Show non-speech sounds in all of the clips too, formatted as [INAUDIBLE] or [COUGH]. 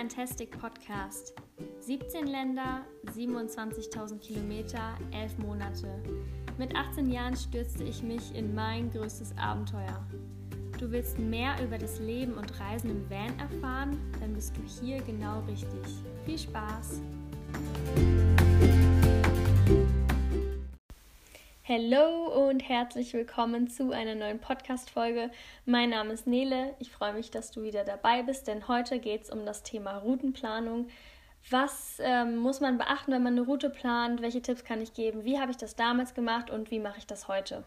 Fantastic Podcast. 17 Länder, 27.000 Kilometer, 11 Monate. Mit 18 Jahren stürzte ich mich in mein größtes Abenteuer. Du willst mehr über das Leben und Reisen im Van erfahren? Dann bist du hier genau richtig. Viel Spaß! Hallo und herzlich willkommen zu einer neuen Podcast-Folge. Mein Name ist Nele. Ich freue mich, dass du wieder dabei bist, denn heute geht es um das Thema Routenplanung. Was ähm, muss man beachten, wenn man eine Route plant? Welche Tipps kann ich geben? Wie habe ich das damals gemacht und wie mache ich das heute?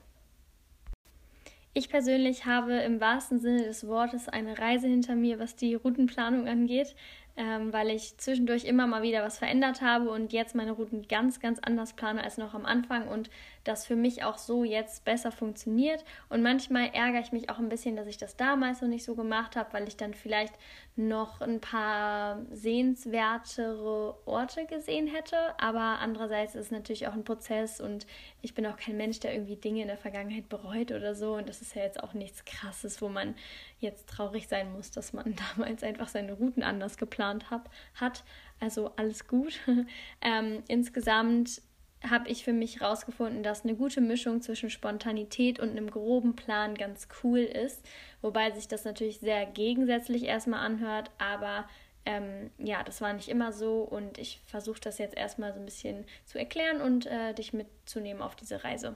Ich persönlich habe im wahrsten Sinne des Wortes eine Reise hinter mir, was die Routenplanung angeht ähm, weil ich zwischendurch immer mal wieder was verändert habe und jetzt meine Routen ganz, ganz anders plane als noch am Anfang und das für mich auch so jetzt besser funktioniert. Und manchmal ärgere ich mich auch ein bisschen, dass ich das damals noch nicht so gemacht habe, weil ich dann vielleicht noch ein paar sehenswertere Orte gesehen hätte. Aber andererseits ist es natürlich auch ein Prozess und ich bin auch kein Mensch, der irgendwie Dinge in der Vergangenheit bereut oder so. Und das ist ja jetzt auch nichts Krasses, wo man jetzt traurig sein muss, dass man [LAUGHS] damals einfach seine Routen anders geplant hab, hat. Also alles gut. [LAUGHS] ähm, insgesamt habe ich für mich herausgefunden, dass eine gute Mischung zwischen Spontanität und einem groben Plan ganz cool ist, wobei sich das natürlich sehr gegensätzlich erstmal anhört, aber ähm, ja, das war nicht immer so und ich versuche das jetzt erstmal so ein bisschen zu erklären und äh, dich mitzunehmen auf diese Reise.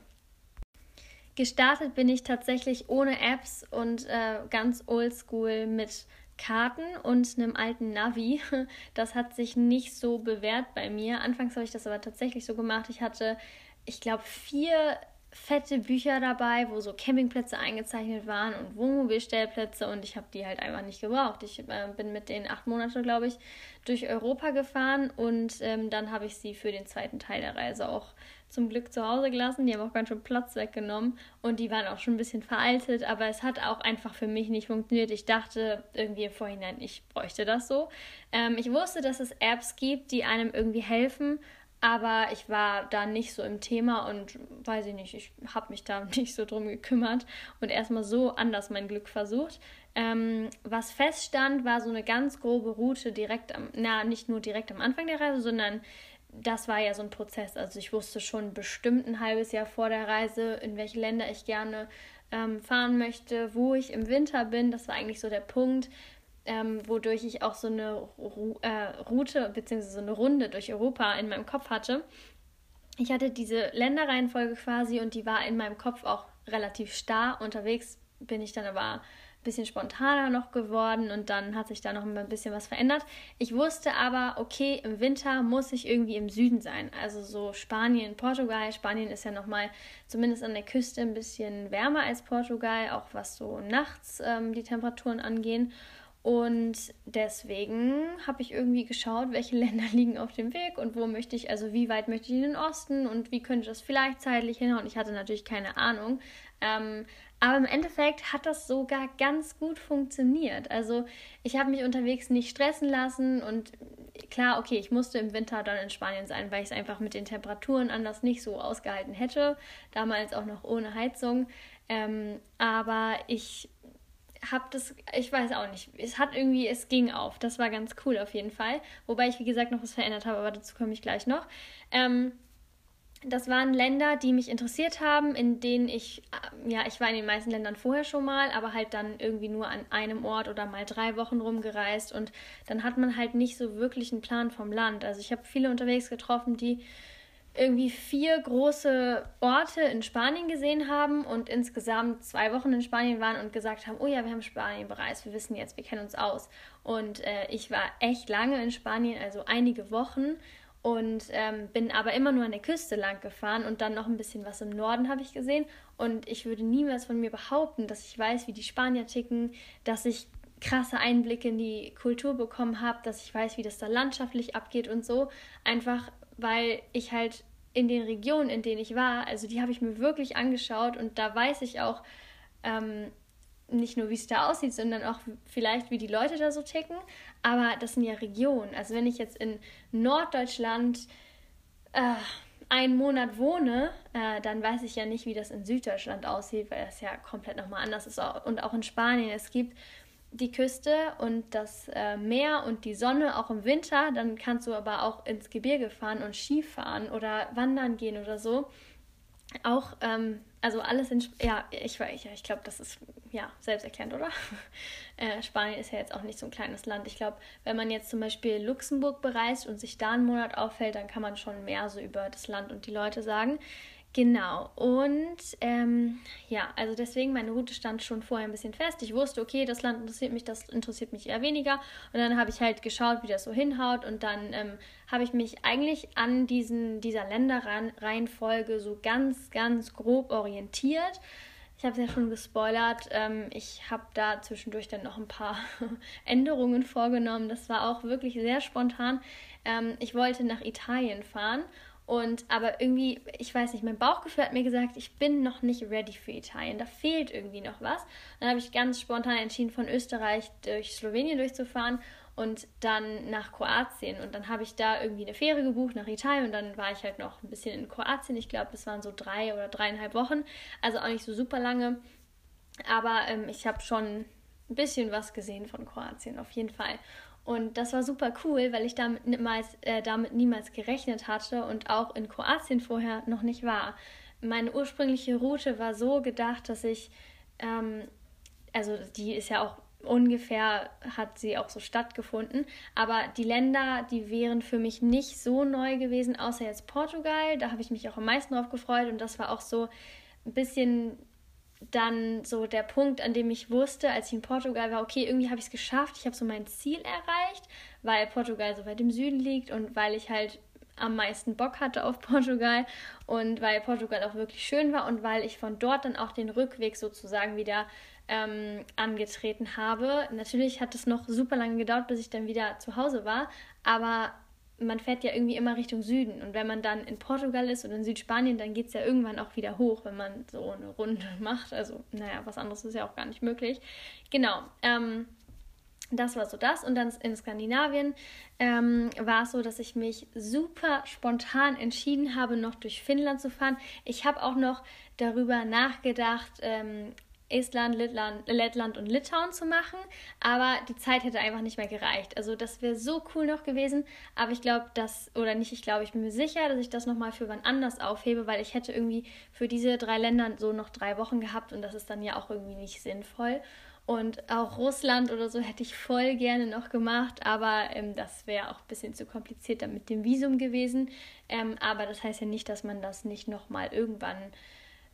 Gestartet bin ich tatsächlich ohne Apps und äh, ganz oldschool mit Karten und einem alten Navi. [LAUGHS] Das hat sich nicht so bewährt bei mir. Anfangs habe ich das aber tatsächlich so gemacht. Ich hatte, ich glaube, vier fette Bücher dabei, wo so Campingplätze eingezeichnet waren und Wohnmobilstellplätze und ich habe die halt einfach nicht gebraucht. Ich äh, bin mit den acht Monaten, glaube ich, durch Europa gefahren und ähm, dann habe ich sie für den zweiten Teil der Reise auch zum Glück zu Hause gelassen. Die haben auch ganz schön Platz weggenommen und die waren auch schon ein bisschen veraltet, aber es hat auch einfach für mich nicht funktioniert. Ich dachte irgendwie im Vorhinein, ich bräuchte das so. Ähm, ich wusste, dass es Apps gibt, die einem irgendwie helfen, aber ich war da nicht so im Thema und weiß ich nicht, ich habe mich da [LAUGHS] nicht so drum gekümmert und erstmal so anders mein Glück versucht. Ähm, was feststand, war so eine ganz grobe Route direkt am, na, nicht nur direkt am Anfang der Reise, sondern das war ja so ein Prozess. Also ich wusste schon bestimmt ein halbes Jahr vor der Reise, in welche Länder ich gerne ähm, fahren möchte, wo ich im Winter bin. Das war eigentlich so der Punkt, ähm, wodurch ich auch so eine Ru äh, Route bzw. so eine Runde durch Europa in meinem Kopf hatte. Ich hatte diese Länderreihenfolge quasi und die war in meinem Kopf auch relativ starr. Unterwegs bin ich dann aber bisschen spontaner noch geworden und dann hat sich da noch ein bisschen was verändert. Ich wusste aber, okay, im Winter muss ich irgendwie im Süden sein. Also so Spanien, Portugal. Spanien ist ja nochmal zumindest an der Küste ein bisschen wärmer als Portugal, auch was so nachts ähm, die Temperaturen angehen. Und deswegen habe ich irgendwie geschaut, welche [LAUGHS] Länder liegen auf dem Weg und wo möchte ich, also wie weit möchte ich in den Osten und wie könnte das vielleicht zeitlich hinhauen. Ich hatte natürlich keine Ahnung. Ähm, aber im Endeffekt hat das sogar ganz gut funktioniert. Also ich habe mich unterwegs nicht stressen lassen und klar, okay, ich musste im Winter dann in Spanien sein, weil ich es einfach mit den Temperaturen anders nicht so ausgehalten hätte. Damals auch noch ohne Heizung. Ähm, aber ich habe das, ich weiß auch nicht, es hat irgendwie, es ging auf. Das war ganz cool auf jeden Fall. Wobei ich, wie gesagt, noch was verändert habe, aber dazu komme ich gleich noch. Ähm, das waren Länder, die mich interessiert haben, in denen ich, äh, ja, ich war in den meisten Ländern vorher schon mal, aber halt dann irgendwie nur an einem Ort oder mal drei Wochen rumgereist und dann hat man halt nicht so wirklich einen Plan vom Land. Also ich habe viele unterwegs getroffen, die irgendwie vier große Orte in Spanien gesehen haben und insgesamt zwei Wochen in Spanien waren und gesagt haben, oh ja, wir haben Spanien bereist, wir wissen jetzt, wir kennen uns aus. Und äh, ich war echt lange in Spanien, also einige Wochen und ähm, bin aber immer nur an der Küste lang gefahren und dann noch ein bisschen was im Norden habe ich gesehen. Und ich würde niemals von mir behaupten, dass ich weiß, wie die Spanier ticken, dass ich krasse Einblicke in die Kultur bekommen habe, dass ich weiß, wie das da landschaftlich abgeht und so. Einfach weil ich halt in den Regionen, in denen ich war, also die habe ich mir wirklich angeschaut und da weiß ich auch ähm, nicht nur, wie es da aussieht, sondern auch vielleicht, wie die Leute da so ticken. Aber das sind ja Regionen. Also wenn ich jetzt in Norddeutschland äh, einen Monat wohne, äh, dann weiß ich ja nicht, wie das in Süddeutschland aussieht, weil das ja komplett nochmal anders ist. Und auch in Spanien. Es gibt die Küste und das äh, Meer und die Sonne auch im Winter. Dann kannst du aber auch ins Gebirge fahren und Skifahren oder wandern gehen oder so. Auch, ähm, also alles in, Sp ja, ich, ich, ich glaube, das ist ja selbsterklärend, oder? [LAUGHS] äh, Spanien ist ja jetzt auch nicht so ein kleines Land. Ich glaube, wenn man jetzt zum Beispiel Luxemburg bereist und sich da einen Monat auffällt, dann kann man schon mehr so über das Land und die Leute sagen. Genau, und ähm, ja, also deswegen, meine Route stand schon vorher ein bisschen fest. Ich wusste, okay, das Land interessiert mich, das interessiert mich eher weniger. Und dann habe ich halt geschaut, wie das so hinhaut. Und dann ähm, habe ich mich eigentlich an diesen, dieser Länderreihenfolge so ganz, ganz grob orientiert. Ich habe es ja schon gespoilert. Ähm, ich habe da zwischendurch dann noch ein paar [LAUGHS] Änderungen vorgenommen. Das war auch wirklich sehr spontan. Ähm, ich wollte nach Italien fahren und aber irgendwie, ich weiß nicht, mein Bauchgefühl hat mir gesagt, ich bin noch nicht ready für Italien. Da fehlt irgendwie noch was. dann habe ich ganz spontan entschieden, von Österreich durch Slowenien durchzufahren und dann nach Kroatien. Und dann habe ich da irgendwie eine Fähre gebucht nach Italien und dann war ich halt noch ein bisschen in Kroatien. Ich glaube, es waren so drei oder dreieinhalb Wochen. Also auch nicht so super lange. Aber ähm, ich habe schon ein bisschen was gesehen von Kroatien, auf jeden Fall. Und das war super cool, weil ich damit niemals, äh, damit niemals gerechnet hatte und auch in Kroatien vorher noch nicht war. Meine ursprüngliche Route war so gedacht, dass ich, ähm, also die ist ja auch ungefähr, hat sie auch so stattgefunden, aber die Länder, die wären für mich nicht so neu gewesen, außer jetzt Portugal. Da habe ich mich auch am meisten drauf gefreut und das war auch so ein bisschen dann so der Punkt, an dem ich wusste, als ich in Portugal war, okay, irgendwie habe ich es geschafft, ich habe so mein Ziel erreicht, weil Portugal so weit im Süden liegt und weil ich halt am meisten Bock hatte auf Portugal und weil Portugal auch wirklich schön war und weil ich von dort dann auch den Rückweg sozusagen wieder ähm, angetreten habe. Natürlich hat es noch super lange gedauert, bis ich dann wieder zu Hause war, aber man fährt ja irgendwie immer Richtung Süden. Und wenn man dann in Portugal ist oder in Südspanien, dann geht es ja irgendwann auch wieder hoch, wenn man so eine Runde [LAUGHS] macht. Also, naja, was anderes ist ja auch gar nicht möglich. Genau. Ähm, das war so das. Und dann in Skandinavien ähm, war es so, dass ich mich super spontan entschieden habe, noch durch Finnland zu fahren. Ich habe auch noch darüber nachgedacht, ähm, Estland, Lettland, Lettland und Litauen zu machen, aber die Zeit hätte einfach nicht mehr gereicht. Also das wäre so cool noch gewesen, aber ich glaube, dass, oder nicht, ich glaube, ich bin mir sicher, dass ich das nochmal für wann anders aufhebe, weil ich hätte irgendwie für diese drei Länder so noch drei Wochen gehabt und das ist dann ja auch irgendwie nicht sinnvoll. Und auch Russland oder so hätte ich voll gerne noch gemacht, aber ähm, das wäre auch ein bisschen zu kompliziert dann mit dem Visum gewesen. Ähm, aber das heißt ja nicht, dass man das nicht nochmal irgendwann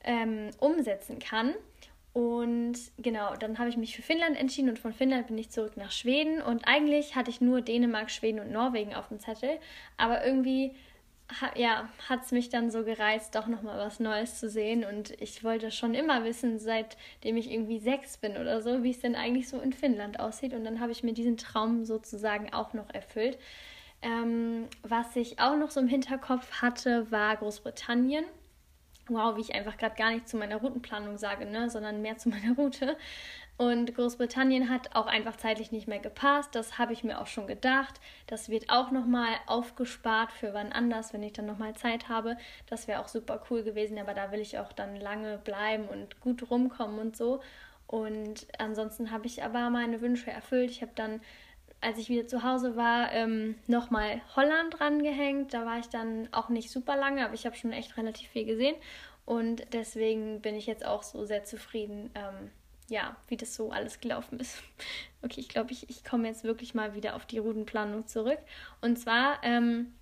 ähm, umsetzen kann. Und genau, dann habe ich mich für Finnland entschieden und von Finnland bin ich zurück nach Schweden. Und eigentlich hatte ich nur Dänemark, Schweden und Norwegen auf dem Zettel. Aber irgendwie ja, hat es mich dann so gereizt, doch nochmal was Neues zu sehen. Und ich wollte schon immer wissen, seitdem ich irgendwie sechs bin oder so, wie es denn eigentlich so in Finnland aussieht. Und dann habe ich mir diesen Traum sozusagen auch noch erfüllt. Ähm, was ich auch noch so im Hinterkopf hatte, war Großbritannien wow, wie ich einfach gerade gar nicht zu meiner Routenplanung sage, ne, sondern mehr zu meiner Route. Und Großbritannien hat auch einfach zeitlich nicht mehr gepasst. Das habe ich mir auch schon gedacht. Das wird auch nochmal aufgespart für wann anders, wenn ich dann nochmal Zeit habe. Das wäre auch super cool gewesen, aber da will ich auch dann lange bleiben und gut rumkommen und so. Und ansonsten habe ich aber meine Wünsche erfüllt. Ich habe dann als ich wieder zu Hause war, ähm, nochmal Holland rangehängt. Da war ich dann auch nicht super lange, aber ich habe schon echt relativ viel gesehen. Und deswegen bin ich jetzt auch so sehr zufrieden, ähm, ja, wie das so alles gelaufen ist. [LAUGHS] Okay, ich glaube, ich, ich komme jetzt wirklich mal wieder auf die Routenplanung zurück. Und zwar ähm,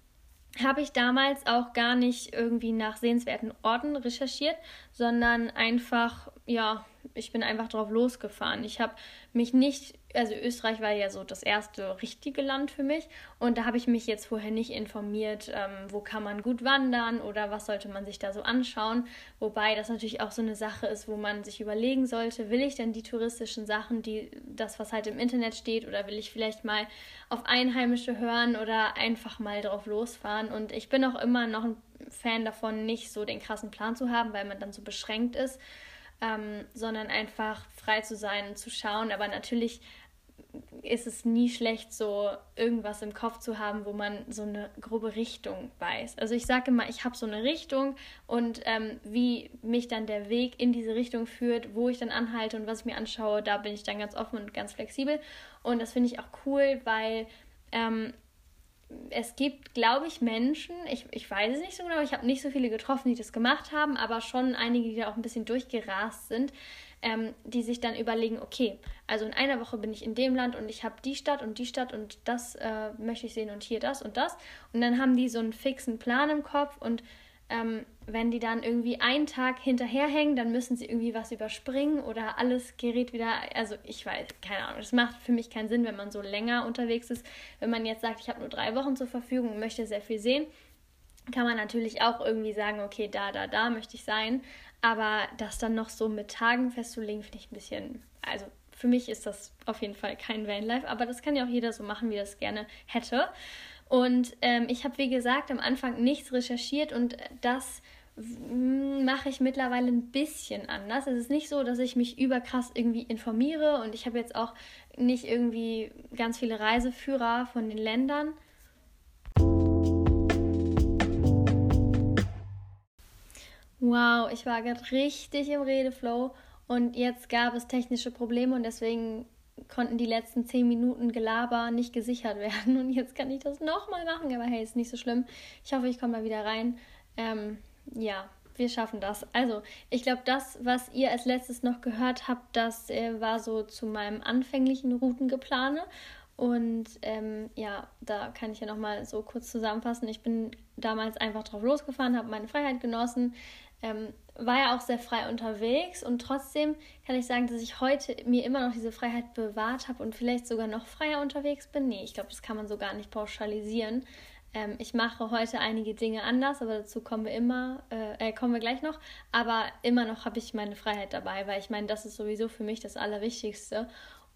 habe ich damals auch gar nicht irgendwie nach sehenswerten Orten recherchiert, sondern einfach, ja, ich bin einfach drauf losgefahren. Ich habe mich nicht also Österreich war ja so das erste richtige Land für mich und da habe ich mich jetzt vorher nicht informiert, ähm, wo kann man gut wandern oder was sollte man sich da so anschauen. Wobei das natürlich auch so eine Sache ist, wo man sich überlegen sollte, will ich denn die touristischen Sachen, die das, was halt im Internet steht, oder will ich vielleicht mal auf Einheimische hören oder einfach mal drauf losfahren. Und ich bin auch immer noch ein Fan davon, nicht so den krassen Plan zu haben, weil man dann so beschränkt ist. Ähm, sondern einfach frei zu sein und zu schauen. Aber natürlich ist es nie schlecht, so irgendwas im Kopf zu haben, wo man so eine grobe Richtung weiß. Also ich sage immer, ich habe so eine Richtung und ähm, wie mich dann der Weg in diese Richtung führt, wo ich dann anhalte und was ich mir anschaue, da bin ich dann ganz offen und ganz flexibel. Und das finde ich auch cool, weil ähm, es gibt, glaube ich, Menschen, ich, ich weiß es nicht so genau, ich habe nicht so viele getroffen, die das gemacht haben, aber schon einige, die da auch ein bisschen durchgerast sind, ähm, die sich dann überlegen, okay, also in einer Woche bin ich in dem Land und ich habe die Stadt und die Stadt und das äh, möchte ich sehen und hier das und das. Und dann haben die so einen fixen Plan im Kopf und ähm, wenn die dann irgendwie einen Tag hinterherhängen, dann müssen sie irgendwie was überspringen oder alles gerät wieder. Also ich weiß, keine Ahnung, das macht für mich keinen Sinn, wenn man so länger unterwegs ist. Wenn man jetzt sagt, ich habe nur drei Wochen zur Verfügung und möchte sehr viel sehen, kann man natürlich auch irgendwie sagen, okay, da, da, da möchte ich sein. Aber das dann noch so mit Tagen festzulegen, finde ich ein bisschen, also für mich ist das auf jeden Fall kein Vanlife, aber das kann ja auch jeder so machen, wie es gerne hätte. Und ähm, ich habe, wie gesagt, am Anfang nichts recherchiert und das mache ich mittlerweile ein bisschen anders. Es ist nicht so, dass ich mich überkrass irgendwie informiere und ich habe jetzt auch nicht irgendwie ganz viele Reiseführer von den Ländern. Wow, ich war gerade richtig im Redeflow und jetzt gab es technische Probleme und deswegen konnten die letzten zehn Minuten Gelaber nicht gesichert werden. Und jetzt kann ich das nochmal machen. Aber hey, ist nicht so schlimm. Ich hoffe, ich komme mal wieder rein. Ähm, ja, wir schaffen das. Also, ich glaube, das, was ihr als letztes noch gehört habt, das äh, war so zu meinem anfänglichen Routengeplane. Und ähm, ja, da kann ich ja nochmal so kurz zusammenfassen. Ich bin damals einfach drauf losgefahren, habe meine Freiheit genossen, ähm, war ja auch sehr frei unterwegs und trotzdem kann ich sagen, dass ich heute mir immer noch diese Freiheit bewahrt habe und vielleicht sogar noch freier unterwegs bin. Nee, ich glaube, das kann man so gar nicht pauschalisieren. Ähm, ich mache heute einige Dinge anders, aber dazu kommen wir immer, äh, äh kommen wir gleich noch. Aber immer noch habe ich meine Freiheit dabei, weil ich meine, das ist sowieso für mich das Allerwichtigste.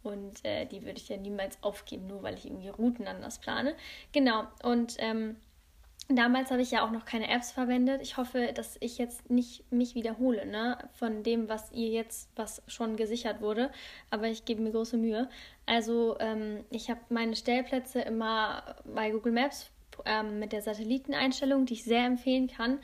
Und äh, die würde ich ja niemals aufgeben, nur weil ich irgendwie Routen anders plane. Genau, und ähm, Damals habe ich ja auch noch keine Apps verwendet. Ich hoffe, dass ich jetzt nicht mich wiederhole, ne, von dem, was ihr jetzt, was schon gesichert wurde. Aber ich gebe mir große Mühe. Also ähm, ich habe meine Stellplätze immer bei Google Maps ähm, mit der Satelliteneinstellung, die ich sehr empfehlen kann,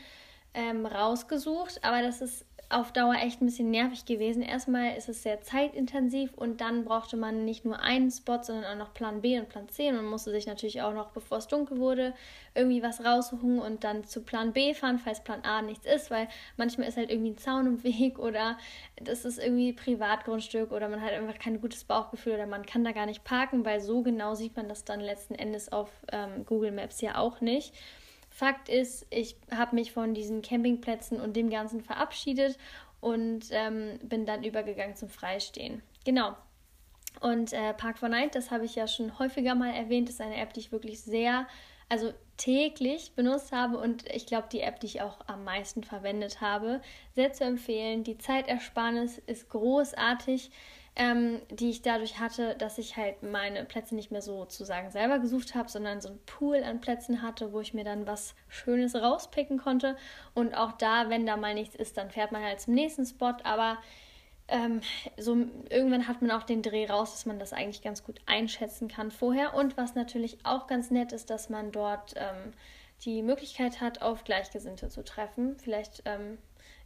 ähm, rausgesucht. Aber das ist auf Dauer echt ein bisschen nervig gewesen. Erstmal ist es sehr zeitintensiv und dann brauchte man nicht nur einen Spot, sondern auch noch Plan B und Plan C. Und man musste sich natürlich auch noch, bevor es dunkel wurde, irgendwie was raussuchen und dann zu Plan B fahren, falls Plan A nichts ist, weil manchmal ist halt irgendwie ein Zaun im Weg oder das ist irgendwie Privatgrundstück oder man hat einfach kein gutes Bauchgefühl oder man kann da gar nicht parken, weil so genau sieht man das dann letzten Endes auf ähm, Google Maps ja auch nicht. Fakt ist, ich habe mich von diesen Campingplätzen und dem Ganzen verabschiedet und ähm, bin dann übergegangen zum Freistehen. Genau. Und äh, Park 4 Night, das habe ich ja schon häufiger mal erwähnt, ist eine App, die ich wirklich sehr, also täglich benutzt habe und ich glaube die App, die ich auch am meisten verwendet habe. Sehr zu empfehlen. Die Zeitersparnis ist großartig ähm, die ich dadurch hatte, dass ich halt meine Plätze nicht mehr sozusagen selber gesucht habe, sondern so ein Pool an Plätzen hatte, wo ich mir dann was Schönes rauspicken konnte. Und auch da, wenn da mal nichts ist, dann fährt man halt zum nächsten Spot. Aber ähm, so irgendwann hat man auch den Dreh raus, dass man das eigentlich ganz gut einschätzen kann vorher. Und was natürlich auch ganz nett ist, dass man dort ähm, die Möglichkeit hat, auf Gleichgesinnte zu treffen. Vielleicht ähm,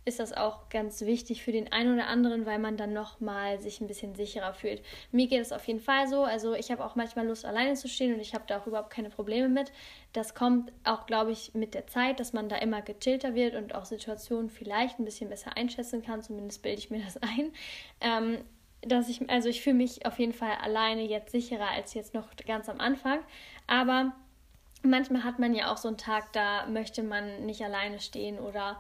ist das auch ganz wichtig für den einen oder anderen, weil man dann nochmal sich ein bisschen sicherer fühlt. Mir geht es auf jeden Fall so. Also ich habe auch manchmal Lust, alleine zu stehen und ich habe da auch überhaupt keine Probleme mit. Das kommt auch, glaube ich, mit der Zeit, dass man da immer gechillter wird und auch Situationen vielleicht ein bisschen besser einschätzen kann. Zumindest bilde ich mir das ein. Ähm, dass ich, also ich fühle mich auf jeden Fall alleine jetzt sicherer als jetzt noch ganz am Anfang. Aber manchmal hat man ja auch so einen Tag, da möchte man nicht alleine stehen oder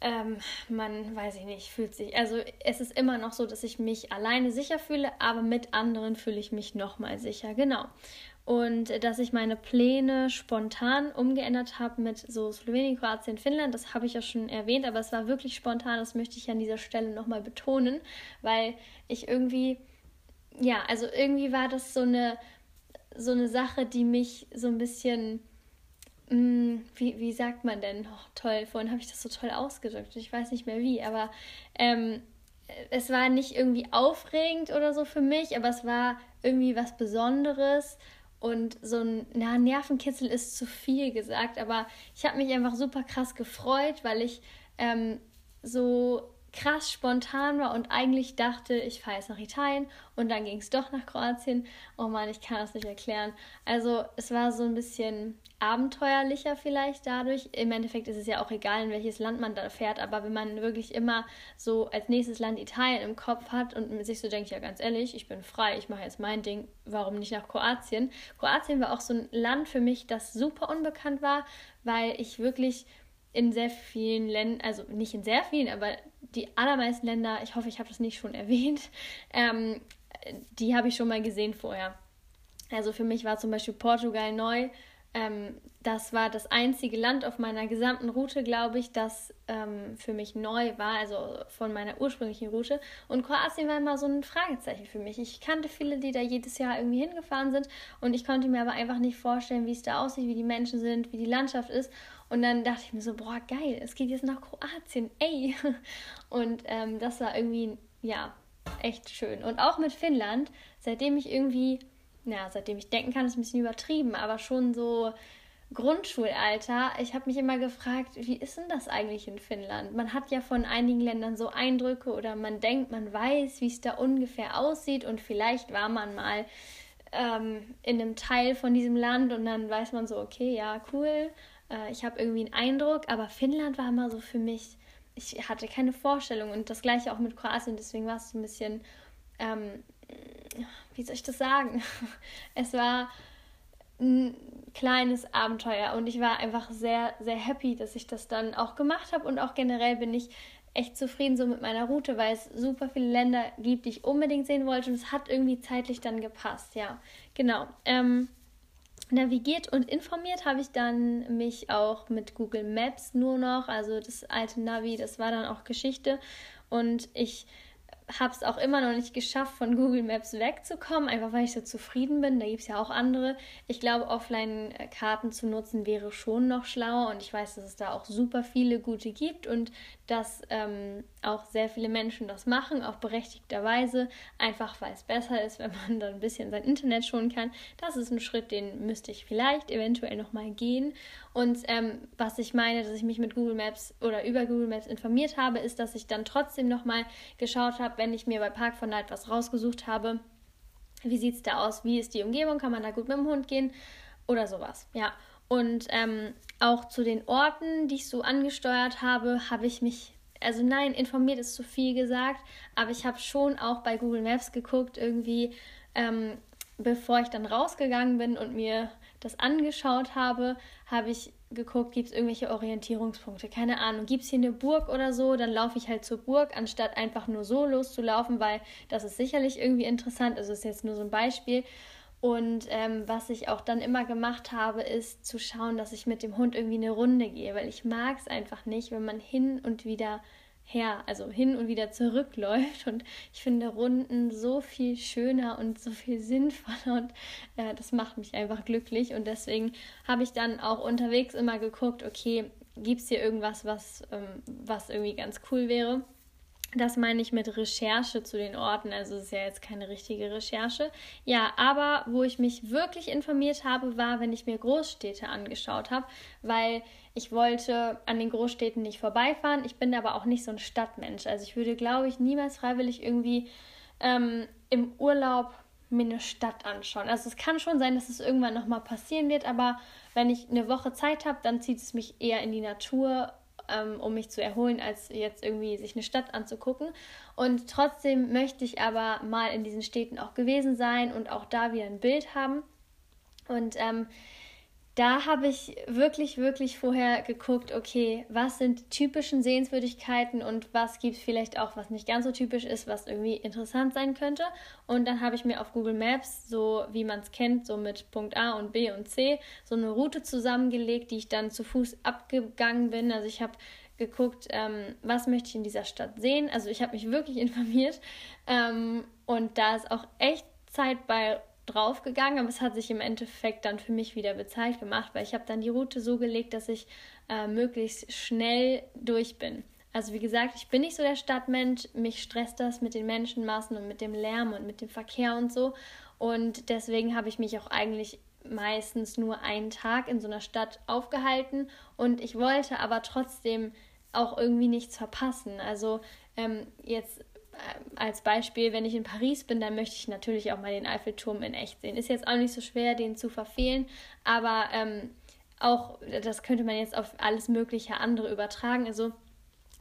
ähm, man, weiß ich nicht, fühlt sich, also es ist immer noch so, dass ich mich alleine sicher fühle, aber mit anderen fühle ich mich nochmal sicher, genau. Und dass ich meine Pläne spontan umgeändert habe mit so Slowenien, Kroatien, Finnland, das habe ich ja schon erwähnt, aber es war wirklich spontan, das möchte ich an dieser Stelle nochmal betonen, weil ich irgendwie, ja, also irgendwie war das so eine, so eine Sache, die mich so ein bisschen Mm, wie, wie sagt man denn? Oh, toll, vorhin habe ich das so toll ausgedrückt. Ich weiß nicht mehr wie, aber ähm, es war nicht irgendwie aufregend oder so für mich, aber es war irgendwie was Besonderes. Und so ein na, Nervenkitzel ist zu viel gesagt, aber ich habe mich einfach super krass gefreut, weil ich ähm, so krass spontan war und eigentlich dachte, ich fahre jetzt nach Italien und dann ging es doch nach Kroatien. Oh Mann, ich kann das nicht erklären. Also es war so ein bisschen abenteuerlicher vielleicht dadurch. Im Endeffekt ist es ja auch egal, in welches Land man da fährt, aber wenn man wirklich immer so als nächstes Land Italien im Kopf hat und sich so denkt, ja ganz ehrlich, ich bin frei, ich mache jetzt mein Ding, warum nicht nach Kroatien? Kroatien war auch so ein Land für mich, das super unbekannt war, weil ich wirklich in sehr vielen Ländern, also nicht in sehr vielen, aber die allermeisten Länder, ich hoffe, ich habe das nicht schon erwähnt, ähm, die habe ich schon mal gesehen vorher. Also für mich war zum Beispiel Portugal neu. Ähm, das war das einzige Land auf meiner gesamten Route, glaube ich, das ähm, für mich neu war, also von meiner ursprünglichen Route. Und Kroatien war immer so ein Fragezeichen für mich. Ich kannte viele, die da jedes Jahr irgendwie hingefahren sind und ich konnte mir aber einfach nicht vorstellen, wie es da aussieht, wie die Menschen sind, wie die Landschaft ist. Und dann dachte ich mir so, boah, geil, es geht jetzt nach Kroatien, ey. [LAUGHS] Und ähm, das war irgendwie, ja, echt schön. Und auch mit Finnland, seitdem ich irgendwie, ja, seitdem ich denken kann, ist ein bisschen übertrieben, aber schon so Grundschulalter, ich habe mich immer gefragt, wie ist denn das eigentlich in Finnland? Man hat ja von einigen Ländern so Eindrücke oder man denkt, man weiß, wie es da ungefähr aussieht und vielleicht war man mal ähm, in einem Teil von diesem Land und dann weiß man so, okay, ja, cool, äh, ich habe irgendwie einen Eindruck, aber Finnland war immer so für mich, ich hatte keine Vorstellung und das gleiche auch mit Kroatien, deswegen war es so ein bisschen, ähm, wie soll ich das sagen? [LAUGHS] es war ein kleines Abenteuer und ich war einfach sehr, sehr happy, dass ich das dann auch gemacht habe und auch generell bin ich echt zufrieden so mit meiner Route, weil es super viele Länder gibt, die ich unbedingt sehen wollte und es hat irgendwie zeitlich dann gepasst, ja, genau. Ähm, navigiert und informiert habe ich dann mich auch mit Google Maps nur noch. Also das alte Navi, das war dann auch Geschichte. Und ich habe es auch immer noch nicht geschafft, von Google Maps wegzukommen, einfach weil ich so zufrieden bin. Da gibt es ja auch andere. Ich glaube, Offline-Karten zu nutzen wäre schon noch schlauer und ich weiß, dass es da auch super viele gute gibt und dass ähm, auch sehr viele Menschen das machen, auch berechtigterweise, einfach weil es besser ist, [LAUGHS] wenn man dann ein bisschen sein Internet schonen kann. Das ist ein Schritt, den müsste ich vielleicht eventuell nochmal gehen. Und ähm, was ich meine, dass ich mich mit Google Maps oder über Google Maps informiert habe, ist, dass ich dann trotzdem nochmal geschaut habe, wenn ich mir bei Park von Night was rausgesucht habe, wie sieht es da aus, wie ist die Umgebung, kann man da gut mit dem Hund gehen oder sowas. Ja, und ähm, auch zu den Orten, die ich so angesteuert habe, habe ich mich, also nein, informiert ist zu viel gesagt, aber ich habe schon auch bei Google Maps geguckt, irgendwie, ähm, bevor ich dann rausgegangen bin und mir das angeschaut habe, habe ich geguckt, gibt es irgendwelche Orientierungspunkte. Keine Ahnung, gibt es hier eine Burg oder so, dann laufe ich halt zur Burg, anstatt einfach nur so loszulaufen, weil das ist sicherlich irgendwie interessant. Also ist jetzt nur so ein Beispiel. Und ähm, was ich auch dann immer gemacht habe, ist zu schauen, dass ich mit dem Hund irgendwie eine Runde gehe, weil ich mag es einfach nicht, wenn man hin und wieder her, also hin und wieder zurückläuft. Und ich finde Runden so viel schöner und so viel sinnvoller und äh, das macht mich einfach glücklich. Und deswegen habe ich dann auch unterwegs immer geguckt, okay, gibt es hier irgendwas, was, ähm, was irgendwie ganz cool wäre? Das meine ich mit Recherche zu den Orten. Also es ist ja jetzt keine richtige Recherche. Ja, aber wo ich mich wirklich informiert habe, war, wenn ich mir Großstädte angeschaut habe, weil ich wollte an den Großstädten nicht vorbeifahren. Ich bin aber auch nicht so ein Stadtmensch. Also ich würde, glaube ich, niemals freiwillig irgendwie ähm, im Urlaub mir eine Stadt anschauen. Also es kann schon sein, dass es irgendwann nochmal passieren wird, aber wenn ich eine Woche Zeit habe, dann zieht es mich eher in die Natur ähm, um mich zu erholen, als jetzt irgendwie sich eine Stadt anzugucken. Und trotzdem möchte ich aber mal in diesen Städten auch gewesen sein und auch da wieder ein Bild haben. Und ähm, da habe ich wirklich, wirklich vorher geguckt, okay, was sind typischen Sehenswürdigkeiten und was gibt es vielleicht auch, was nicht ganz so typisch ist, was irgendwie interessant sein könnte. Und dann habe ich mir auf Google Maps, so wie man es kennt, so mit Punkt A und B und C, so eine Route zusammengelegt, die ich dann zu Fuß abgegangen bin. Also ich habe geguckt, ähm, was möchte ich in dieser Stadt sehen. Also ich habe mich wirklich [LAUGHS] informiert ähm, und da ist auch echt Zeit bei draufgegangen, aber es hat sich im Endeffekt dann für mich wieder bezahlt gemacht, weil ich habe dann die Route so gelegt, dass ich äh, möglichst schnell durch bin. Also wie gesagt, ich bin nicht so der Stadtmensch, mich stresst das mit den Menschenmassen und mit dem Lärm und mit dem Verkehr und so. Und deswegen habe ich mich auch eigentlich meistens nur einen Tag in so einer Stadt aufgehalten und ich wollte aber trotzdem auch irgendwie nichts verpassen. Also ähm, jetzt als Beispiel, wenn ich in Paris bin, dann möchte ich natürlich auch mal den Eiffelturm in echt sehen. Ist jetzt auch nicht so schwer, den zu verfehlen, aber ähm, auch das könnte man jetzt auf alles mögliche andere übertragen. Also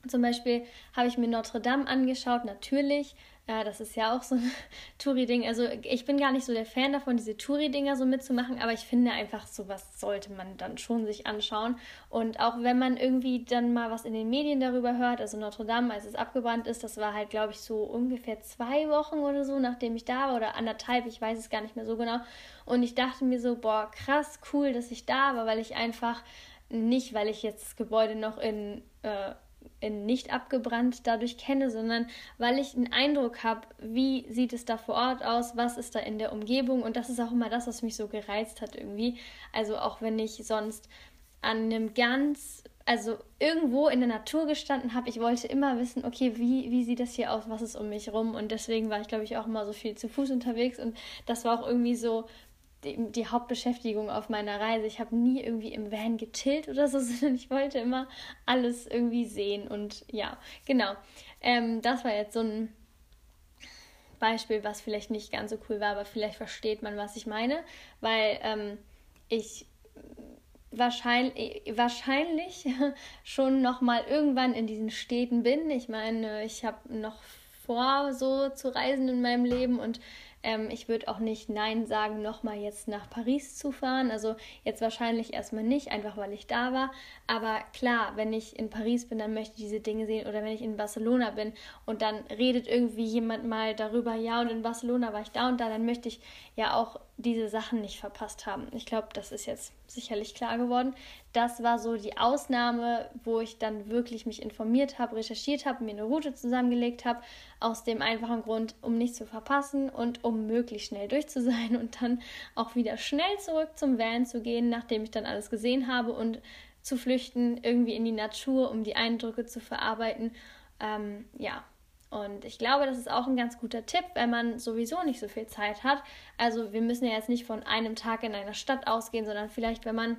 zum Beispiel habe ich mir Notre Dame angeschaut, natürlich, ja, das ist ja auch so ein [LAUGHS] Touri-Ding. Also ich bin gar nicht so der Fan davon, diese Touri-Dinger so mitzumachen, aber ich finde einfach, sowas sollte man dann schon sich anschauen. Und auch wenn man irgendwie dann mal was in den Medien darüber hört, also Notre Dame, als es abgebrannt ist, das war halt, glaube ich, so ungefähr zwei Wochen oder so, nachdem ich da war, oder anderthalb, ich weiß es gar nicht mehr so genau. Und ich dachte mir so, boah, krass, cool, dass ich da war, weil ich einfach nicht, weil ich jetzt das Gebäude noch in äh, in nicht abgebrannt dadurch kenne, sondern weil ich einen Eindruck habe, wie sieht es da vor Ort aus, was ist da in der Umgebung? Und das ist auch immer das, was mich so gereizt hat irgendwie. Also auch wenn ich sonst an einem ganz, also irgendwo in der Natur gestanden habe, ich wollte immer wissen, okay, wie, wie sieht das hier aus, was ist um mich rum? Und deswegen war ich, glaube ich, auch immer so viel zu Fuß unterwegs. Und das war auch irgendwie so die, die Hauptbeschäftigung auf meiner Reise. Ich habe nie irgendwie im Van getillt oder so, [LAUGHS] sondern ich wollte immer alles irgendwie sehen. Und ja, genau. Ähm, das war jetzt so ein Beispiel, was vielleicht nicht ganz so cool war, aber vielleicht versteht man, was ich meine, weil ähm, ich wahrscheinlich, wahrscheinlich [LAUGHS] schon noch mal irgendwann in diesen Städten bin. Ich meine, ich habe noch vor, so zu reisen in meinem Leben und ähm, ich würde auch nicht Nein sagen, nochmal jetzt nach Paris zu fahren. Also jetzt wahrscheinlich erstmal nicht, einfach weil ich da war. Aber klar, wenn ich in Paris bin, dann möchte ich diese Dinge sehen. Oder wenn ich in Barcelona bin und dann redet irgendwie jemand mal darüber, ja, und in Barcelona war ich da und da, dann möchte ich ja auch diese Sachen nicht verpasst haben. Ich glaube, das ist jetzt sicherlich klar geworden. Das war so die Ausnahme, wo ich dann wirklich mich informiert habe, recherchiert habe, mir eine Route zusammengelegt habe, aus dem einfachen Grund, um nichts zu verpassen und um möglichst schnell durch zu sein und dann auch wieder schnell zurück zum Van zu gehen, nachdem ich dann alles gesehen habe und zu flüchten, irgendwie in die Natur, um die Eindrücke zu verarbeiten. Ähm, ja, und ich glaube, das ist auch ein ganz guter Tipp, wenn man sowieso nicht so viel Zeit hat. Also wir müssen ja jetzt nicht von einem Tag in einer Stadt ausgehen, sondern vielleicht, wenn man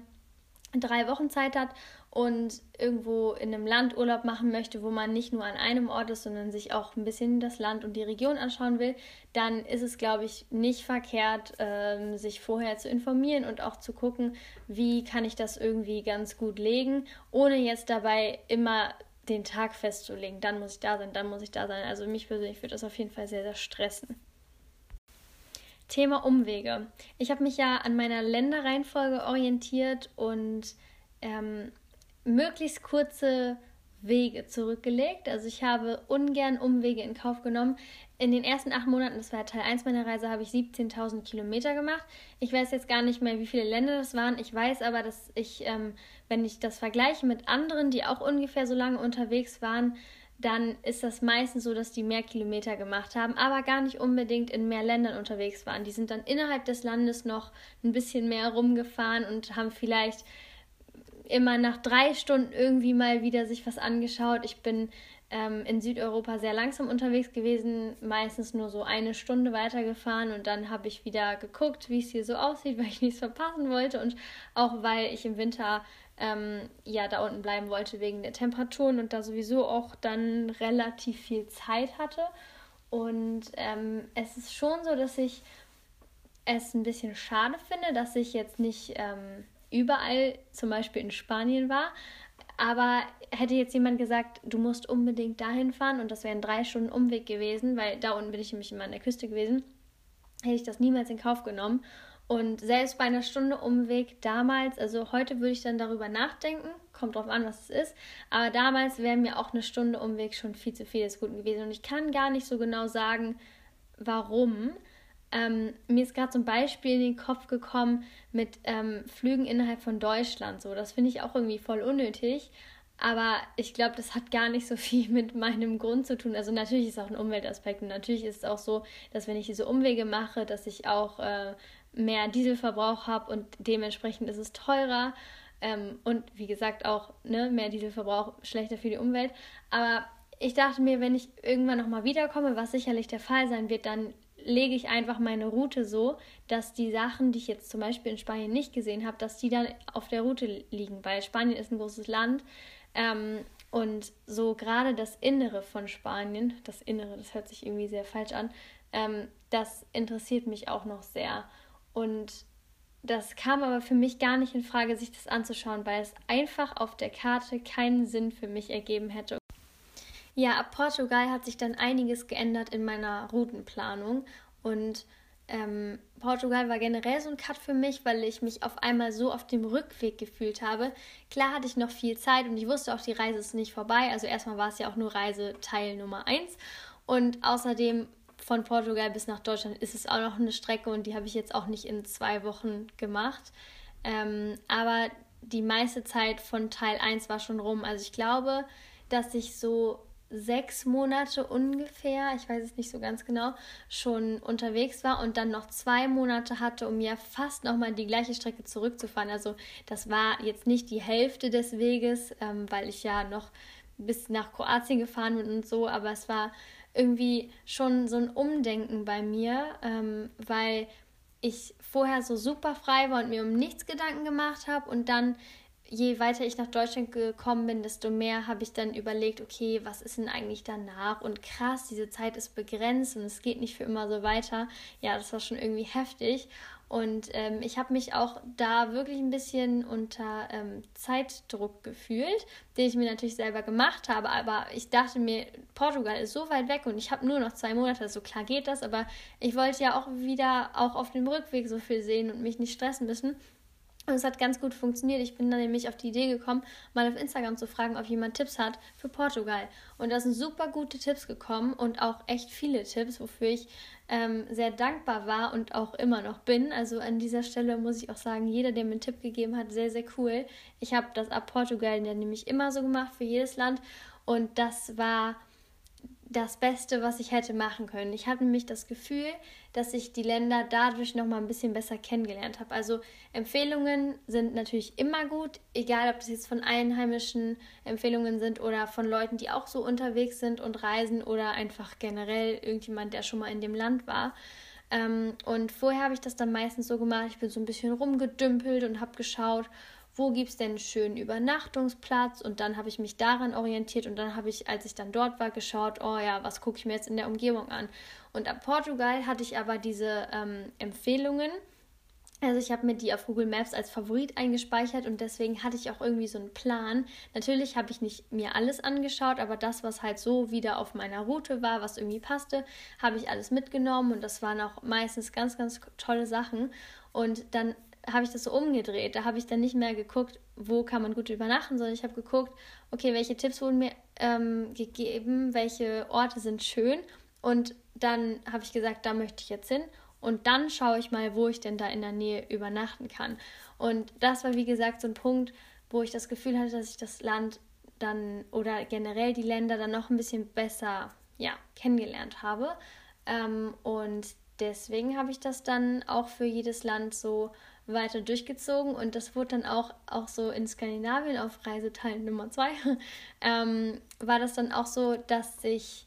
drei Wochen Zeit hat und irgendwo in einem Land Urlaub machen möchte, wo man nicht nur an einem Ort ist, sondern sich auch ein bisschen das Land und die Region anschauen will, dann ist es, glaube ich, nicht verkehrt, ähm, sich vorher zu informieren und auch zu gucken, wie kann ich das irgendwie ganz gut legen, ohne jetzt dabei immer den Tag festzulegen, dann muss ich da sein, dann muss ich da sein. Also mich persönlich würde das auf jeden Fall sehr, sehr stressen. Thema Umwege. Ich habe mich ja an meiner Länderreihenfolge orientiert und ähm, möglichst kurze Wege zurückgelegt. Also ich habe ungern Umwege in Kauf genommen. In den ersten acht Monaten, das war Teil 1 meiner Reise, habe ich 17.000 Kilometer gemacht. Ich weiß jetzt gar nicht mehr, wie viele Länder das waren. Ich weiß aber, dass ich, ähm, wenn ich das vergleiche mit anderen, die auch ungefähr so lange unterwegs waren, dann ist das meistens so, dass die mehr Kilometer gemacht haben, aber gar nicht unbedingt in mehr Ländern unterwegs waren. Die sind dann innerhalb des Landes noch ein bisschen mehr rumgefahren und haben vielleicht immer nach drei Stunden irgendwie mal wieder sich was angeschaut. Ich bin ähm, in Südeuropa sehr langsam unterwegs gewesen, meistens nur so eine Stunde weitergefahren und dann habe ich wieder geguckt, wie es hier so aussieht, [LAUGHS] weil ich nichts verpassen wollte und auch weil ich im Winter ähm, ja da unten bleiben wollte wegen der Temperaturen und da sowieso auch dann relativ viel Zeit hatte. Und ähm, es ist schon so, dass ich es ein bisschen schade finde, dass ich jetzt nicht ähm, überall, zum Beispiel in Spanien war. Aber hätte jetzt jemand gesagt, du musst unbedingt dahin fahren und das wäre ein drei Stunden Umweg gewesen, weil da unten bin ich nämlich immer an der Küste gewesen, hätte ich das niemals in Kauf genommen. Und selbst bei einer Stunde Umweg damals, also heute würde ich dann darüber nachdenken, kommt drauf an, was es ist, aber damals wäre mir auch eine Stunde Umweg schon viel zu viel des Guten gewesen. Und ich kann gar nicht so genau sagen, warum. Ähm, mir ist gerade zum Beispiel in den Kopf gekommen mit ähm, Flügen innerhalb von Deutschland. So, das finde ich auch irgendwie voll unnötig. Aber ich glaube, das hat gar nicht so [LAUGHS] viel mit meinem Grund zu tun. Also natürlich ist es auch ein Umweltaspekt und natürlich ist es auch so, dass wenn ich diese Umwege mache, dass ich auch äh, mehr Dieselverbrauch habe und dementsprechend ist es teurer. Ähm, und wie gesagt auch ne, mehr Dieselverbrauch schlechter für die Umwelt. Aber ich dachte mir, wenn ich irgendwann nochmal wiederkomme, was sicherlich der Fall sein wird, dann lege ich einfach meine Route so, dass die Sachen, die ich jetzt zum Beispiel in Spanien nicht gesehen habe, dass die dann auf der Route liegen, weil Spanien ist ein großes Land ähm, und so gerade das Innere von Spanien, das Innere, das hört sich irgendwie sehr falsch an, ähm, das interessiert mich auch noch sehr. Und das kam aber für mich gar nicht in Frage, sich das anzuschauen, weil es einfach auf der Karte keinen Sinn für mich ergeben hätte. Ja, ab Portugal hat sich dann einiges geändert in meiner Routenplanung und ähm, Portugal war generell so ein Cut für mich, weil ich mich auf einmal so auf dem Rückweg gefühlt habe. Klar hatte ich noch viel Zeit und ich wusste auch, die Reise ist nicht vorbei. Also erstmal war es ja auch nur Reiseteil Nummer 1 und außerdem von Portugal bis nach Deutschland ist es auch noch eine Strecke und die habe ich jetzt auch nicht in zwei Wochen gemacht. Ähm, aber die meiste Zeit von Teil 1 war schon rum. Also ich glaube, dass ich so sechs Monate ungefähr, ich weiß es nicht so ganz genau, schon unterwegs war und dann noch zwei Monate hatte, um ja fast nochmal die gleiche Strecke zurückzufahren. Also das war jetzt nicht die Hälfte des Weges, ähm, weil ich ja noch bis nach Kroatien gefahren bin und so, aber es war irgendwie schon so ein Umdenken bei mir, ähm, weil ich vorher so super frei war und mir um nichts Gedanken gemacht habe und dann je weiter ich nach Deutschland gekommen bin, desto mehr habe ich dann überlegt, okay, was ist denn eigentlich danach? Und krass, diese Zeit ist begrenzt und es geht nicht für immer so weiter. Ja, das war schon irgendwie heftig. Und ähm, ich habe mich auch da wirklich ein bisschen unter ähm, Zeitdruck gefühlt, den ich mir natürlich selber gemacht habe. Aber ich dachte mir, Portugal ist so weit weg und ich habe nur noch zwei Monate. So klar geht das, aber ich wollte ja auch wieder auch auf dem Rückweg so viel sehen und mich nicht stressen müssen. Und es hat ganz gut funktioniert. Ich bin dann nämlich auf die Idee gekommen, mal auf Instagram zu fragen, ob jemand Tipps hat für Portugal. Und da sind super gute Tipps gekommen und auch echt viele Tipps, wofür ich ähm, sehr dankbar war und auch immer noch bin. Also an dieser Stelle muss ich auch sagen, jeder, der mir einen Tipp gegeben hat, sehr, sehr cool. Ich habe das ab Portugal ja nämlich immer so gemacht für jedes Land. Und das war das Beste, was ich hätte machen können. Ich hatte nämlich das Gefühl, dass ich die Länder dadurch noch mal ein bisschen besser kennengelernt habe. Also Empfehlungen sind natürlich immer gut, egal ob das jetzt von einheimischen Empfehlungen sind oder von Leuten, die auch so unterwegs sind und reisen oder einfach generell irgendjemand, der schon mal in dem Land war. Ähm, und vorher habe ich das dann meistens so gemacht, ich bin so ein bisschen rumgedümpelt und habe geschaut, wo gibt es denn einen schönen Übernachtungsplatz und dann habe ich mich daran orientiert und dann habe ich, als ich dann dort war, geschaut, oh ja, was gucke ich mir jetzt in der Umgebung an. Und ab Portugal hatte ich aber diese ähm, Empfehlungen. Also ich habe mir die auf Google Maps als Favorit eingespeichert und deswegen hatte ich auch irgendwie so einen Plan. Natürlich habe ich nicht mir alles angeschaut, aber das, was halt so wieder auf meiner Route war, was irgendwie passte, habe ich alles mitgenommen und das waren auch meistens ganz, ganz tolle Sachen. Und dann habe ich das so umgedreht. Da habe ich dann nicht mehr geguckt, wo kann man gut übernachten, sondern ich habe geguckt, okay, welche Tipps wurden mir ähm, gegeben, welche Orte sind schön. Und dann habe ich gesagt, da möchte ich jetzt hin. Und dann schaue ich mal, wo ich denn da in der Nähe übernachten kann. Und das war, wie gesagt, so ein Punkt, wo ich das Gefühl hatte, dass ich das Land dann oder generell die Länder dann noch ein bisschen besser ja, kennengelernt habe. Ähm, und deswegen habe ich das dann auch für jedes Land so weiter durchgezogen und das wurde dann auch, auch so in Skandinavien auf Reiseteil Nummer zwei, [LAUGHS] ähm, war das dann auch so, dass ich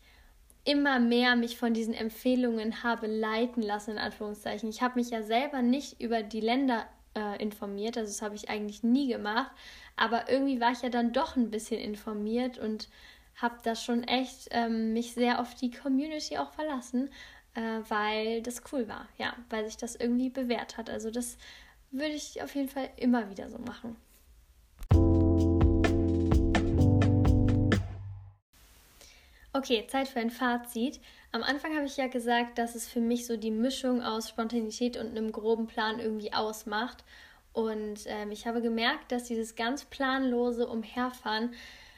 immer mehr mich von diesen Empfehlungen habe leiten lassen, in Anführungszeichen. Ich habe mich ja selber nicht über die Länder äh, informiert, also das habe ich eigentlich nie gemacht, aber irgendwie war ich ja dann doch ein bisschen informiert und habe da schon echt ähm, mich sehr auf die Community auch verlassen, äh, weil das cool war, ja, weil sich das irgendwie bewährt hat. Also das würde ich auf jeden Fall immer wieder so machen. Okay, Zeit für ein Fazit. Am Anfang habe ich ja gesagt, dass es für mich so die Mischung aus Spontanität und einem groben Plan irgendwie ausmacht. Und ähm, ich habe gemerkt, dass dieses ganz planlose Umherfahren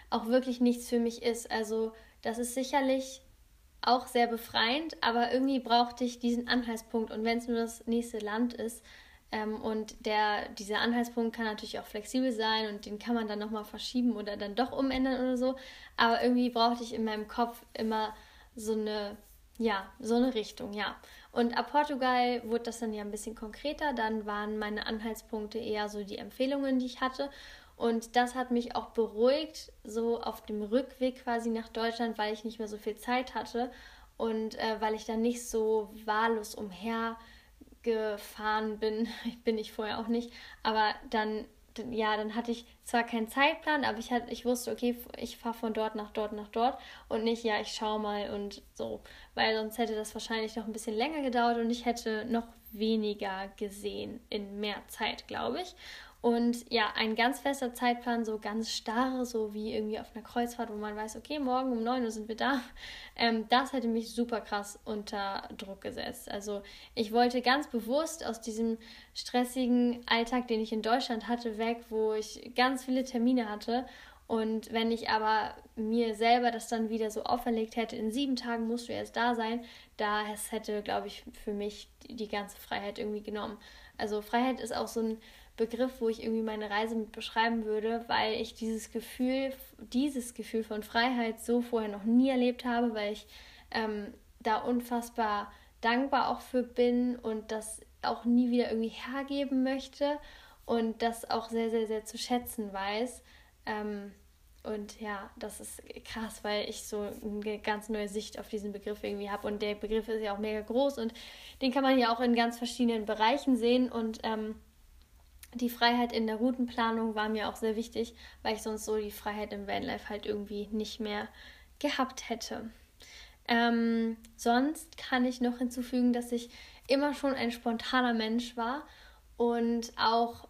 auch wirklich nichts für mich ist. Also das ist sicherlich auch sehr befreiend, aber irgendwie brauchte ich diesen Anhaltspunkt. Und wenn es nur das nächste Land ist, ähm, und der, dieser Anhaltspunkt kann natürlich auch flexibel sein und den kann man dann nochmal verschieben oder dann doch umändern oder so. Aber irgendwie brauchte ich in meinem Kopf immer so eine ja, so eine Richtung, ja. Und ab Portugal wurde das dann ja ein bisschen konkreter. Dann waren meine Anhaltspunkte eher so die Empfehlungen, die ich hatte. Und das hat mich auch beruhigt, so auf dem Rückweg quasi nach Deutschland, weil ich nicht mehr so viel Zeit hatte und äh, weil ich dann nicht so wahllos umhergefahren bin. [LAUGHS] bin ich vorher auch nicht, aber dann ja, dann hatte ich zwar keinen Zeitplan, aber ich, hatte, ich wusste, okay, ich fahre von dort nach dort nach dort und nicht, ja, ich schaue mal und so, weil sonst hätte das wahrscheinlich noch ein bisschen länger gedauert und ich hätte noch weniger gesehen in mehr Zeit, glaube ich. Und ja, ein ganz fester Zeitplan, so ganz starr, so wie irgendwie auf einer Kreuzfahrt, wo man weiß, okay, morgen um 9 Uhr sind wir da, [LAUGHS] ähm, das hätte mich super krass unter Druck gesetzt. Also ich wollte ganz bewusst aus diesem stressigen Alltag, den ich in Deutschland hatte, weg, wo ich ganz viele Termine hatte. Und wenn ich aber mir selber das dann wieder so auferlegt hätte, in sieben Tagen musst du erst da sein, da hätte, glaube ich, für mich die ganze Freiheit irgendwie genommen. Also Freiheit ist auch so ein Begriff, wo ich irgendwie meine Reise mit beschreiben würde, weil ich dieses Gefühl, dieses Gefühl von Freiheit so vorher noch nie erlebt habe, weil ich ähm, da unfassbar dankbar auch für bin und das auch nie wieder irgendwie hergeben möchte und das auch sehr, sehr, sehr zu schätzen weiß. Ähm, und ja, das ist krass, weil ich so eine ganz neue Sicht auf diesen Begriff irgendwie habe. Und der Begriff ist ja auch mega groß und den kann man ja auch in ganz verschiedenen Bereichen sehen. Und ähm, die Freiheit in der Routenplanung war mir auch sehr wichtig, weil ich sonst so die Freiheit im Vanlife halt irgendwie nicht mehr gehabt hätte. Ähm, sonst kann ich noch hinzufügen, dass ich immer schon ein spontaner Mensch war und auch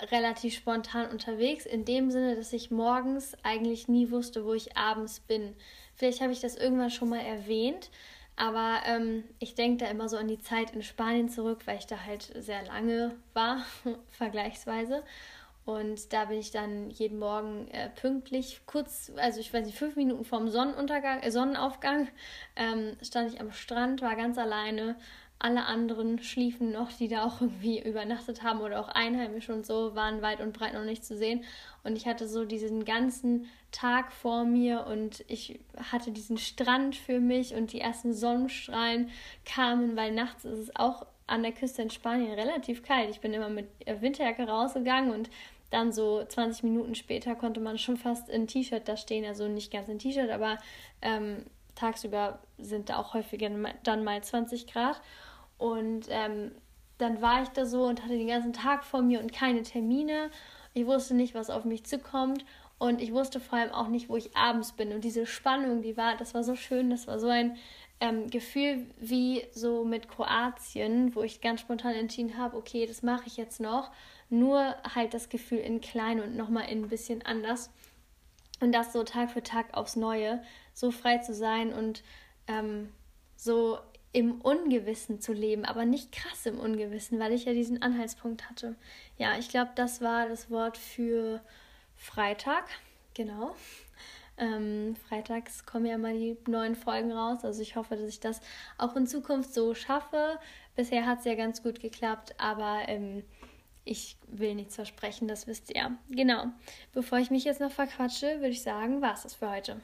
relativ spontan unterwegs, in dem Sinne, dass ich morgens eigentlich nie wusste, wo ich abends bin. Vielleicht habe ich das irgendwann schon mal erwähnt, aber ähm, ich denke da immer so an die Zeit in Spanien zurück, weil ich da halt sehr lange war, [LAUGHS] vergleichsweise. Und da bin ich dann jeden Morgen äh, pünktlich, kurz, also ich weiß nicht, fünf Minuten vorm Sonnenuntergang, äh, Sonnenaufgang, ähm, stand ich am Strand, war ganz alleine, alle anderen schliefen noch, die da auch irgendwie übernachtet haben oder auch Einheimische und so, waren weit und breit noch nicht zu sehen. Und ich hatte so diesen ganzen Tag vor mir und ich hatte diesen Strand für mich und die ersten Sonnenstrahlen kamen, weil nachts ist es auch an der Küste in Spanien relativ kalt. Ich bin immer mit Winterjacke rausgegangen und dann so 20 Minuten später konnte man schon fast in T-Shirt da stehen, also nicht ganz in T-Shirt, aber ähm, tagsüber sind da auch häufiger dann mal 20 Grad. Und ähm, dann war ich da so und hatte den ganzen Tag vor mir und keine Termine. Ich wusste nicht, was auf mich zukommt. Und ich wusste vor allem auch nicht, wo ich abends bin. Und diese Spannung, die war, das war so schön, das war so ein ähm, Gefühl wie so mit Kroatien, wo ich ganz spontan entschieden habe, okay, das mache ich jetzt noch. Nur halt das Gefühl in klein und nochmal in ein bisschen anders. Und das so Tag für Tag aufs Neue, so frei zu sein und ähm, so im Ungewissen zu leben, aber nicht krass im Ungewissen, weil ich ja diesen Anhaltspunkt hatte. Ja, ich glaube, das war das Wort für Freitag. Genau. Ähm, freitags kommen ja mal die neuen Folgen raus. Also ich hoffe, dass ich das auch in Zukunft so schaffe. Bisher hat es ja ganz gut geklappt, aber ähm, ich will nichts versprechen, das wisst ihr. Genau. Bevor ich mich jetzt noch verquatsche, würde ich sagen, war es das für heute.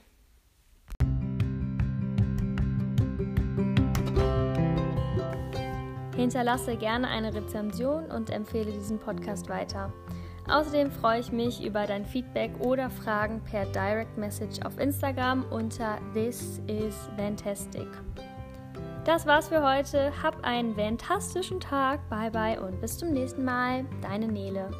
Hinterlasse gerne eine Rezension und empfehle diesen Podcast weiter. Außerdem freue ich mich über dein Feedback oder Fragen per Direct Message auf Instagram unter This is Fantastic. Das war's für heute. Hab einen fantastischen Tag. Bye bye und bis zum nächsten Mal. Deine Nele.